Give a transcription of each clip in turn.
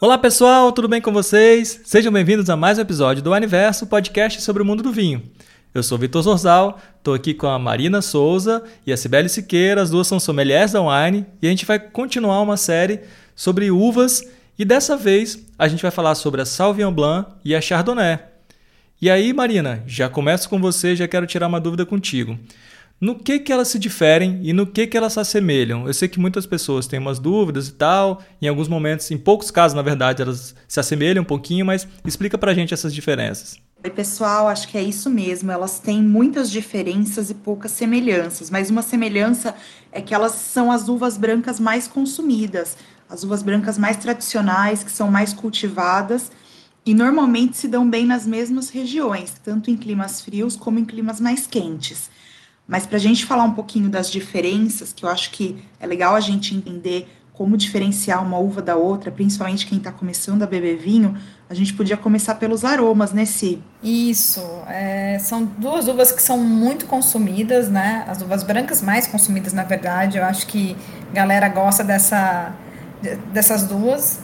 Olá pessoal, tudo bem com vocês? Sejam bem-vindos a mais um episódio do Aniverso, podcast sobre o mundo do vinho. Eu sou Vitor Zorzal, estou aqui com a Marina Souza e a Cibele Siqueira, as duas são sommeliers da wine, e a gente vai continuar uma série sobre uvas e dessa vez a gente vai falar sobre a Sauvignon Blanc e a Chardonnay. E aí, Marina, já começo com você, já quero tirar uma dúvida contigo no que, que elas se diferem e no que, que elas se assemelham. Eu sei que muitas pessoas têm umas dúvidas e tal, em alguns momentos, em poucos casos, na verdade, elas se assemelham um pouquinho, mas explica pra gente essas diferenças. Oi, pessoal, acho que é isso mesmo. Elas têm muitas diferenças e poucas semelhanças, mas uma semelhança é que elas são as uvas brancas mais consumidas, as uvas brancas mais tradicionais, que são mais cultivadas e normalmente se dão bem nas mesmas regiões, tanto em climas frios como em climas mais quentes. Mas para a gente falar um pouquinho das diferenças, que eu acho que é legal a gente entender como diferenciar uma uva da outra, principalmente quem está começando a beber vinho, a gente podia começar pelos aromas, né, Si? Isso. É, são duas uvas que são muito consumidas, né? As uvas brancas mais consumidas, na verdade. Eu acho que a galera gosta dessa, dessas duas.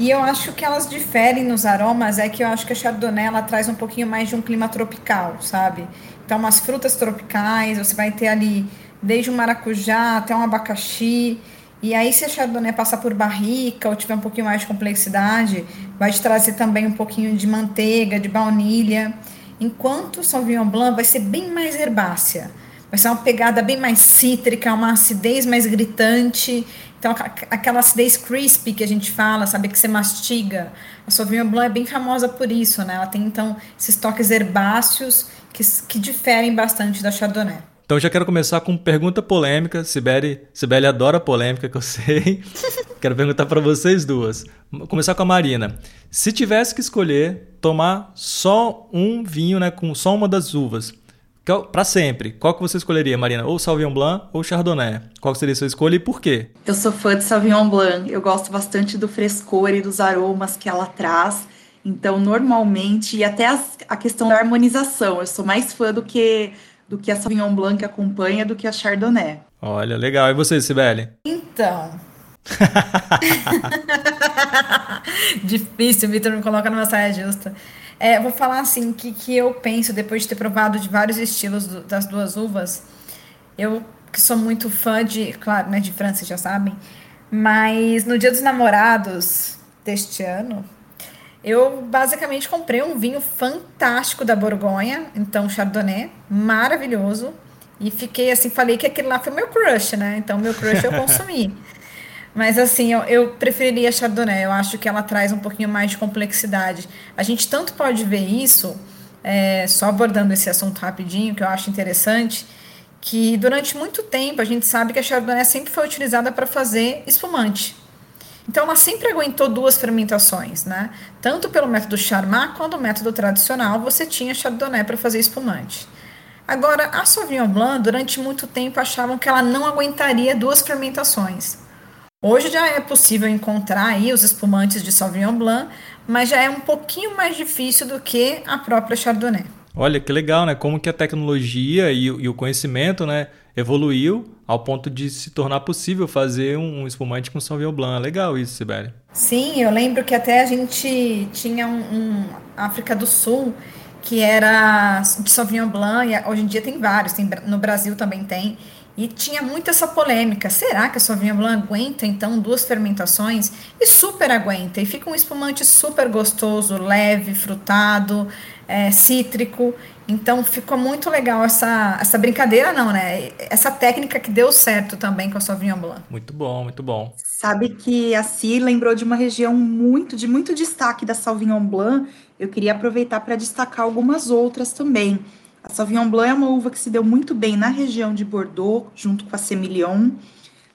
E eu acho que elas diferem nos aromas, é que eu acho que a Chardonnay ela traz um pouquinho mais de um clima tropical, sabe? Então, umas frutas tropicais, você vai ter ali desde um maracujá até um abacaxi. E aí, se a Chardonnay passar por barrica ou tiver um pouquinho mais de complexidade, vai te trazer também um pouquinho de manteiga, de baunilha. Enquanto o Sauvignon Blanc vai ser bem mais herbácea. Vai ser uma pegada bem mais cítrica, uma acidez mais gritante. Então, aquela acidez crispy que a gente fala, sabe, que você mastiga. A Sauvignon Blanc é bem famosa por isso, né? Ela tem, então, esses toques herbáceos que, que diferem bastante da Chardonnay. Então já quero começar com pergunta polêmica. Sibeli, Sibeli adora polêmica, que eu sei. quero perguntar para vocês duas. Vou começar com a Marina. Se tivesse que escolher tomar só um vinho, né, com só uma das uvas, para sempre, qual que você escolheria, Marina? Ou Sauvignon Blanc ou Chardonnay? Qual seria a sua escolha e por quê? Eu sou fã de Sauvignon Blanc. Eu gosto bastante do frescor e dos aromas que ela traz. Então, normalmente, e até as, a questão da harmonização, eu sou mais fã do que do que a Sauvignon Blanc que acompanha do que a Chardonnay. Olha, legal. E você, Sibeli? Então. Difícil, o Vitor me coloca numa saia justa. É, vou falar assim, que, que eu penso, depois de ter provado de vários estilos do, das duas uvas, eu que sou muito fã de, claro, né, de França, já sabem, mas no Dia dos Namorados deste ano, eu basicamente comprei um vinho fantástico da Borgonha, então Chardonnay, maravilhoso. E fiquei assim, falei que aquele lá foi meu crush, né? Então, meu crush eu consumi. Mas assim, eu, eu preferiria a Chardonnay, eu acho que ela traz um pouquinho mais de complexidade. A gente tanto pode ver isso, é, só abordando esse assunto rapidinho, que eu acho interessante, que durante muito tempo a gente sabe que a Chardonnay sempre foi utilizada para fazer espumante. Então, ela sempre aguentou duas fermentações, né? Tanto pelo método Charmat quanto o método tradicional, você tinha Chardonnay para fazer espumante. Agora, a Sauvignon Blanc, durante muito tempo, achavam que ela não aguentaria duas fermentações. Hoje já é possível encontrar aí os espumantes de Sauvignon Blanc, mas já é um pouquinho mais difícil do que a própria Chardonnay. Olha que legal, né? Como que a tecnologia e, e o conhecimento, né, evoluiu ao ponto de se tornar possível fazer um, um espumante com Sauvignon Blanc. Legal isso, Sibeli. Sim, eu lembro que até a gente tinha um, um África do Sul que era de Sauvignon Blanc, e hoje em dia tem vários, tem, no Brasil também tem, e tinha muito essa polêmica. Será que a Sauvignon Blanc aguenta, então, duas fermentações? E super aguenta, e fica um espumante super gostoso, leve, frutado, é, cítrico. Então ficou muito legal essa, essa brincadeira, não, né? Essa técnica que deu certo também com a Sauvignon Blanc. Muito bom, muito bom. Sabe que a Si lembrou de uma região muito de muito destaque da Sauvignon Blanc. Eu queria aproveitar para destacar algumas outras também. A Sauvignon Blanc é uma uva que se deu muito bem na região de Bordeaux, junto com a Semillon.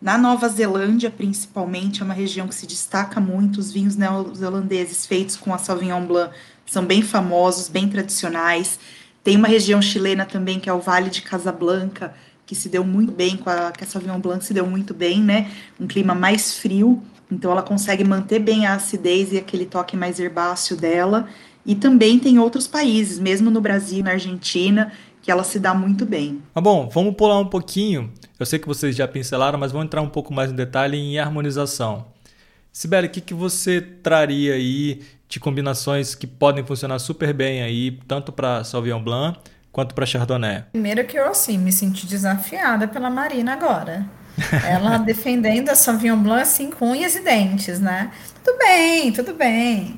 Na Nova Zelândia, principalmente, é uma região que se destaca muito. Os vinhos neozelandeses feitos com a Sauvignon Blanc são bem famosos, bem tradicionais. Tem uma região chilena também, que é o Vale de Casablanca, que se deu muito bem com a, que a Sauvignon Blanc se deu muito bem, né? Um clima mais frio, então ela consegue manter bem a acidez e aquele toque mais herbáceo dela. E também tem outros países, mesmo no Brasil, na Argentina, que ela se dá muito bem. Ah, bom, vamos pular um pouquinho. Eu sei que vocês já pincelaram, mas vamos entrar um pouco mais em detalhe em harmonização. Sibeli, o que, que você traria aí de combinações que podem funcionar super bem aí, tanto para Sauvignon Blanc quanto para Chardonnay? Primeiro que eu, assim, me senti desafiada pela Marina agora. Ela defendendo a Sauvignon Blanc, assim, com unhas e dentes, né? Tudo bem, tudo bem.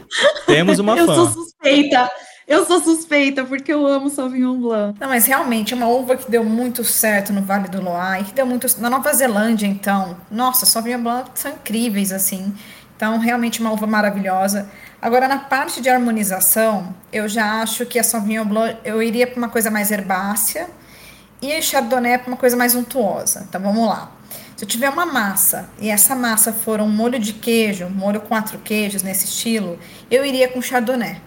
Temos uma eu fã. Eu sou suspeita. Eu sou suspeita porque eu amo Sauvignon Blanc. Não, mas realmente é uma uva que deu muito certo no Vale do Loire, que deu muito na Nova Zelândia, então. Nossa, Sauvignon Blanc são incríveis assim. Então, realmente uma uva maravilhosa. Agora, na parte de harmonização, eu já acho que a Sauvignon Blanc eu iria para uma coisa mais herbácea e a Chardonnay para uma coisa mais untuosa. Então, vamos lá. Se eu tiver uma massa e essa massa for um molho de queijo, molho quatro queijos nesse estilo, eu iria com Chardonnay.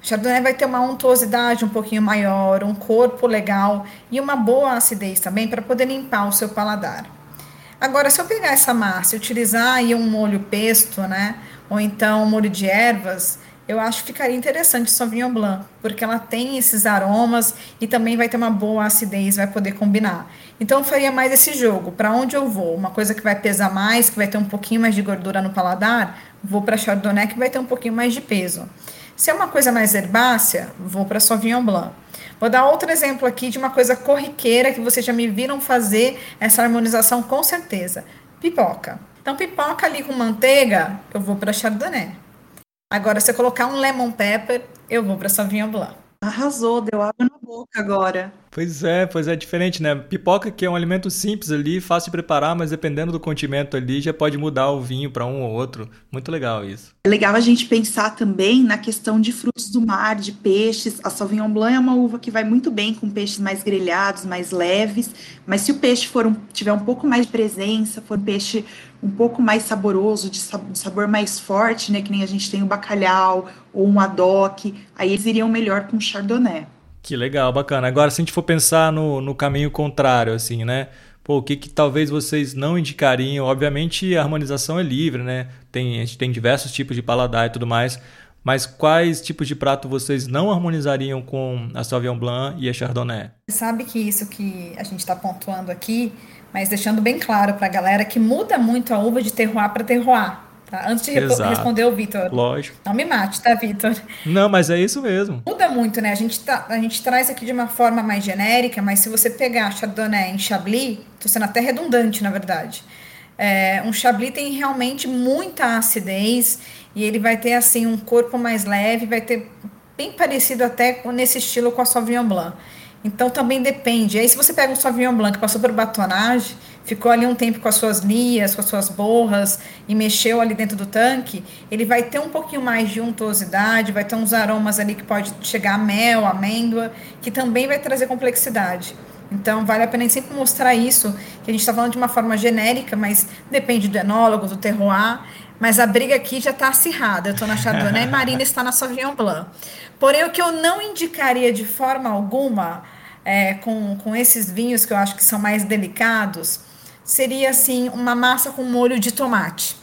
Chardonnay vai ter uma untuosidade um pouquinho maior, um corpo legal e uma boa acidez também para poder limpar o seu paladar. Agora, se eu pegar essa massa e utilizar aí um molho pesto, né, ou então um molho de ervas, eu acho que ficaria interessante Sauvignon Blanc, porque ela tem esses aromas e também vai ter uma boa acidez, vai poder combinar. Então eu faria mais esse jogo, para onde eu vou? Uma coisa que vai pesar mais, que vai ter um pouquinho mais de gordura no paladar, vou para Chardonnay que vai ter um pouquinho mais de peso. Se é uma coisa mais herbácea, vou para Sauvignon Blanc. Vou dar outro exemplo aqui de uma coisa corriqueira que vocês já me viram fazer essa harmonização com certeza. Pipoca. Então, pipoca ali com manteiga, eu vou para Chardonnay. Agora, se eu colocar um lemon pepper, eu vou para Sauvignon Blanc. Arrasou, deu água na boca agora. Pois é, pois é diferente, né? Pipoca que é um alimento simples ali, fácil de preparar, mas dependendo do condimento ali já pode mudar o vinho para um ou outro. Muito legal isso. É legal a gente pensar também na questão de frutos do mar, de peixes. A Sauvignon Blanc é uma uva que vai muito bem com peixes mais grelhados, mais leves, mas se o peixe for um, tiver um pouco mais de presença, for um peixe um pouco mais saboroso, de sabor mais forte, né, que nem a gente tem o bacalhau ou um adoque, aí eles iriam melhor com chardonnay. Que legal, bacana. Agora, se a gente for pensar no, no caminho contrário, assim, né? Pô, o que, que talvez vocês não indicariam? Obviamente, a harmonização é livre, né? Tem, a gente tem diversos tipos de paladar e tudo mais. Mas quais tipos de prato vocês não harmonizariam com a Sauvignon Blanc e a Chardonnay? Você sabe que isso que a gente está pontuando aqui, mas deixando bem claro para a galera que muda muito a uva de terroir para terroir. Tá? Antes de responder o Vitor. Lógico. Não me mate, tá, Vitor? Não, mas é isso mesmo. Muda muito, né? A gente, tá, a gente traz aqui de uma forma mais genérica, mas se você pegar Chardonnay em Chablis, tô sendo até redundante, na verdade. É, um Chablis tem realmente muita acidez e ele vai ter, assim, um corpo mais leve, vai ter bem parecido até nesse estilo com a Sauvignon Blanc. Então também depende. Aí se você pega um Sauvignon Blanc passou por batonagem, ficou ali um tempo com as suas lias, com as suas borras e mexeu ali dentro do tanque, ele vai ter um pouquinho mais de untuosidade, vai ter uns aromas ali que pode chegar a mel, amêndoa, que também vai trazer complexidade. Então vale a pena sempre mostrar isso, que a gente está falando de uma forma genérica, mas depende do enólogo, do terroir. Mas a briga aqui já está acirrada. Eu estou na Chardonnay e Marina está na Sauvignon Blanc. Porém, o que eu não indicaria de forma alguma é, com, com esses vinhos que eu acho que são mais delicados seria assim uma massa com molho de tomate.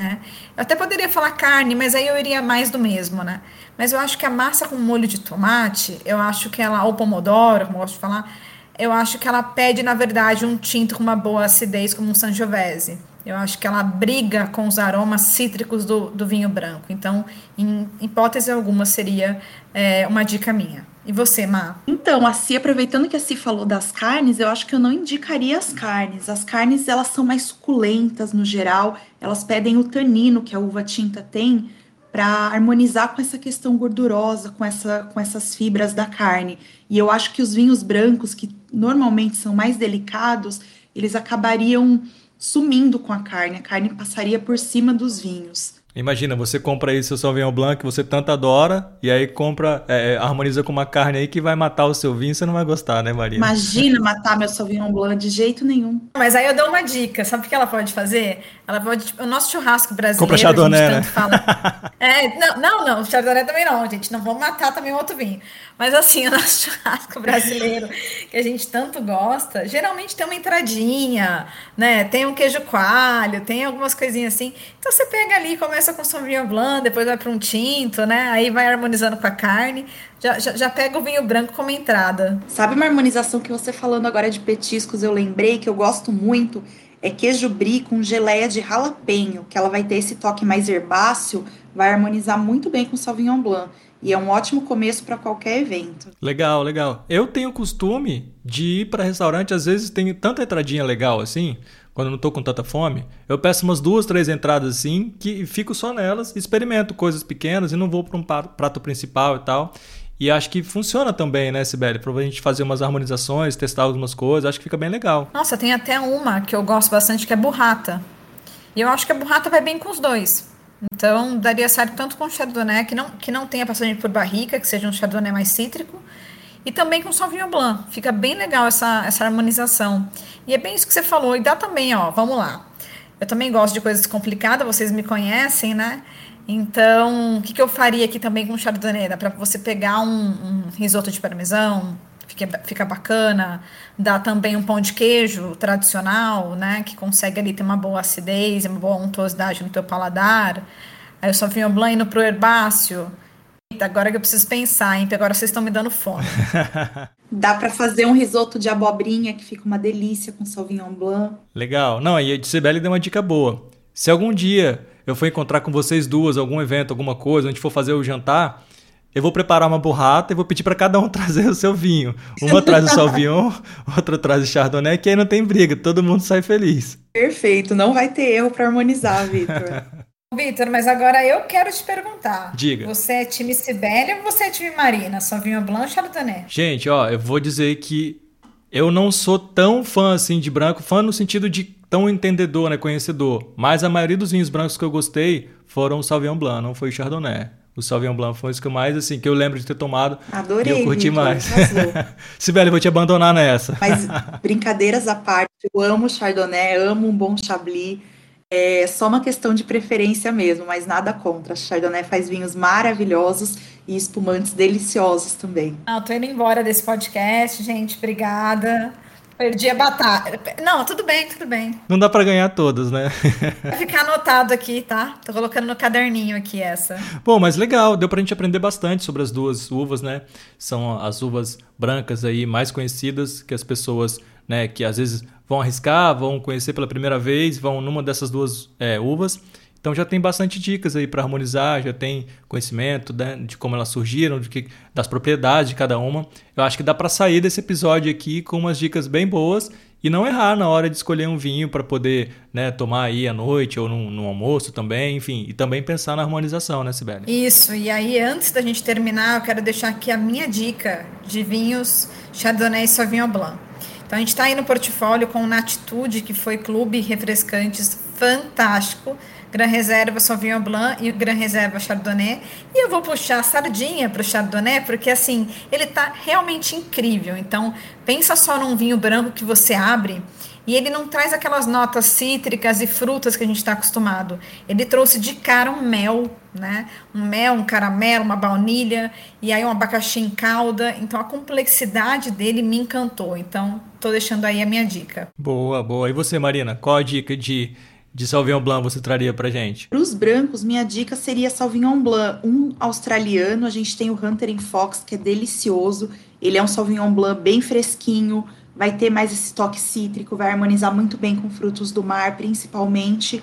Né? Eu até poderia falar carne, mas aí eu iria mais do mesmo, né? Mas eu acho que a massa com molho de tomate, eu acho que ela, ou pomodoro, como eu gosto de falar, eu acho que ela pede, na verdade, um tinto com uma boa acidez, como um Sangiovese. Eu acho que ela briga com os aromas cítricos do, do vinho branco. Então, em hipótese alguma, seria é, uma dica minha. E você, Má? Então, assim, aproveitando que a Si falou das carnes, eu acho que eu não indicaria as carnes. As carnes, elas são mais suculentas no geral, elas pedem o tanino que a uva tinta tem para harmonizar com essa questão gordurosa, com, essa, com essas fibras da carne. E eu acho que os vinhos brancos, que normalmente são mais delicados, eles acabariam sumindo com a carne, a carne passaria por cima dos vinhos. Imagina, você compra aí seu Sauvignon Blanc que você tanto adora, e aí compra, é, é, harmoniza com uma carne aí que vai matar o seu vinho, você não vai gostar, né, Maria? Imagina matar meu Sauvignon Blanc de jeito nenhum. Mas aí eu dou uma dica, sabe o que ela pode fazer? Ela pode, tipo, o nosso churrasco brasileiro, compra Chardonnay, né? Fala... é, não, não, não, Chardonnay também não, gente, não vamos matar também outro vinho. Mas assim, o nosso churrasco brasileiro, que a gente tanto gosta, geralmente tem uma entradinha, né? Tem um queijo coalho, tem algumas coisinhas assim. Então você pega ali, começa com Sauvignon Blanc, depois vai para um tinto, né? Aí vai harmonizando com a carne. Já, já, já, pega o vinho branco como entrada. Sabe uma harmonização que você falando agora de petiscos, eu lembrei que eu gosto muito? é queijo brie com geleia de jalapeño, que ela vai ter esse toque mais herbáceo, vai harmonizar muito bem com o Sauvignon Blanc. E é um ótimo começo para qualquer evento. Legal, legal. Eu tenho o costume de ir para restaurante, às vezes tem tanta entradinha legal assim, quando eu não tô com tanta fome, eu peço umas duas, três entradas assim, que fico só nelas, experimento coisas pequenas e não vou para um prato principal e tal. E acho que funciona também, né, Sibeli? Pra gente fazer umas harmonizações, testar algumas coisas, acho que fica bem legal. Nossa, tem até uma que eu gosto bastante, que é burrata. E eu acho que a burrata vai bem com os dois. Então, daria certo tanto com o Chardonnay, que não, que não tenha passagem por barrica, que seja um Chardonnay mais cítrico, e também com Sauvignon Blanc. Fica bem legal essa, essa harmonização. E é bem isso que você falou. E dá também, ó, vamos lá. Eu também gosto de coisas complicadas, vocês me conhecem, né? Então, o que, que eu faria aqui também com chardonnay? Dá para você pegar um, um, risoto de parmesão, fica, fica bacana. Dá também um pão de queijo tradicional, né? Que consegue ali ter uma boa acidez, uma boa untuosidade no teu paladar. Aí o Sauvignon Blanc indo pro herbáceo. Eita, agora que eu preciso pensar, hein? Porque agora vocês estão me dando fome. Dá para fazer um risoto de abobrinha que fica uma delícia com Sauvignon Blanc. Legal. Não, e a Sibeli deu uma dica boa. Se algum dia eu for encontrar com vocês duas, algum evento, alguma coisa, onde for fazer o jantar, eu vou preparar uma burrata e vou pedir para cada um trazer o seu vinho. Uma traz o Sauvignon, outra traz o Chardonnay, que aí não tem briga, todo mundo sai feliz. Perfeito, não vai ter erro para harmonizar, Vitor. Vitor, mas agora eu quero te perguntar. Diga. Você é time Sibélia ou você é time Marina? Sauvignon Blanc ou Chardonnay? Gente, ó, eu vou dizer que eu não sou tão fã assim de branco, fã no sentido de tão entendedor, né, conhecedor. Mas a maioria dos vinhos brancos que eu gostei foram o Sauvignon Blanc, não foi o Chardonnay. O Sauvignon Blanc foi o que mais, assim, que eu lembro de ter tomado. Adorei, e eu curti Victor, mais. Sibeli, vou te abandonar nessa. Mas, brincadeiras à parte, eu amo Chardonnay, amo um bom Chablis. É só uma questão de preferência mesmo, mas nada contra. A Chardonnay faz vinhos maravilhosos e espumantes deliciosos também. Ah, tô indo embora desse podcast, gente. Obrigada. Perdi a batalha. Não, tudo bem, tudo bem. Não dá para ganhar todas, né? Vai ficar anotado aqui, tá? Tô colocando no caderninho aqui essa. Bom, mas legal, deu pra gente aprender bastante sobre as duas uvas, né? São as uvas brancas aí mais conhecidas que as pessoas, né, que às vezes vão arriscar, vão conhecer pela primeira vez, vão numa dessas duas é, uvas. Então já tem bastante dicas aí para harmonizar, já tem conhecimento né, de como elas surgiram, de que, das propriedades de cada uma. Eu acho que dá para sair desse episódio aqui com umas dicas bem boas e não errar na hora de escolher um vinho para poder né, tomar aí à noite ou no, no, almoço também, enfim, e também pensar na harmonização, né, Sibeli? Isso, e aí antes da gente terminar, eu quero deixar aqui a minha dica de vinhos Chardonnay e Sauvignon Blanc. Então a gente está aí no portfólio com o Natitude, que foi clube refrescantes fantástico Gran Reserva Sauvignon Blanc e Gran Reserva Chardonnay. E eu vou puxar a sardinha para o Chardonnay, porque assim, ele está realmente incrível. Então, pensa só num vinho branco que você abre e ele não traz aquelas notas cítricas e frutas que a gente está acostumado. Ele trouxe de cara um mel, né? Um mel, um caramelo, uma baunilha e aí um abacaxi em calda. Então a complexidade dele me encantou. Então tô deixando aí a minha dica. Boa, boa. E você, Marina, qual a dica de de Sauvignon Blanc você traria pra gente? Para os brancos, minha dica seria Sauvignon Blanc, um australiano. A gente tem o Hunter Fox, que é delicioso. Ele é um Sauvignon Blanc bem fresquinho, vai ter mais esse toque cítrico, vai harmonizar muito bem com frutos do mar, principalmente.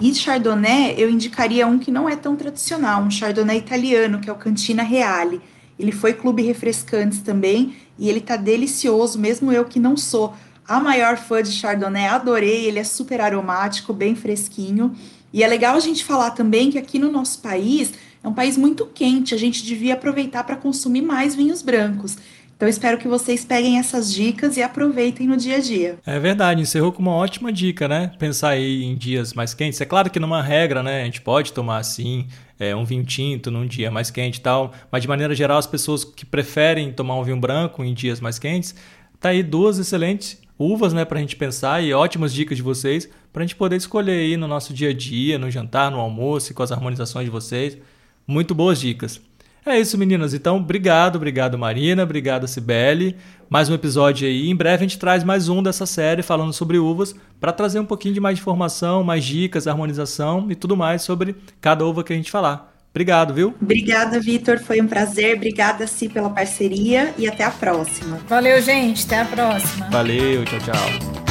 E Chardonnay, eu indicaria um que não é tão tradicional, um Chardonnay italiano, que é o Cantina Reale. Ele foi clube refrescantes também e ele tá delicioso, mesmo eu que não sou a maior fã de Chardonnay, adorei, ele é super aromático, bem fresquinho. E é legal a gente falar também que aqui no nosso país é um país muito quente, a gente devia aproveitar para consumir mais vinhos brancos. Então espero que vocês peguem essas dicas e aproveitem no dia a dia. É verdade, encerrou com uma ótima dica, né? Pensar aí em dias mais quentes. É claro que numa regra, né? A gente pode tomar assim, é, um vinho tinto num dia mais quente e tal, mas de maneira geral as pessoas que preferem tomar um vinho branco em dias mais quentes, tá aí duas excelentes uvas, né, para a gente pensar e ótimas dicas de vocês para a gente poder escolher aí no nosso dia a dia, no jantar, no almoço com as harmonizações de vocês. Muito boas dicas. É isso, meninas. Então, obrigado, obrigado, Marina, obrigado, Cibele. Mais um episódio aí. Em breve a gente traz mais um dessa série falando sobre uvas para trazer um pouquinho de mais informação, mais dicas, harmonização e tudo mais sobre cada uva que a gente falar. Obrigado, viu? Obrigada, Vitor. Foi um prazer. Obrigada, Si, pela parceria e até a próxima. Valeu, gente. Até a próxima. Valeu. Tchau, tchau.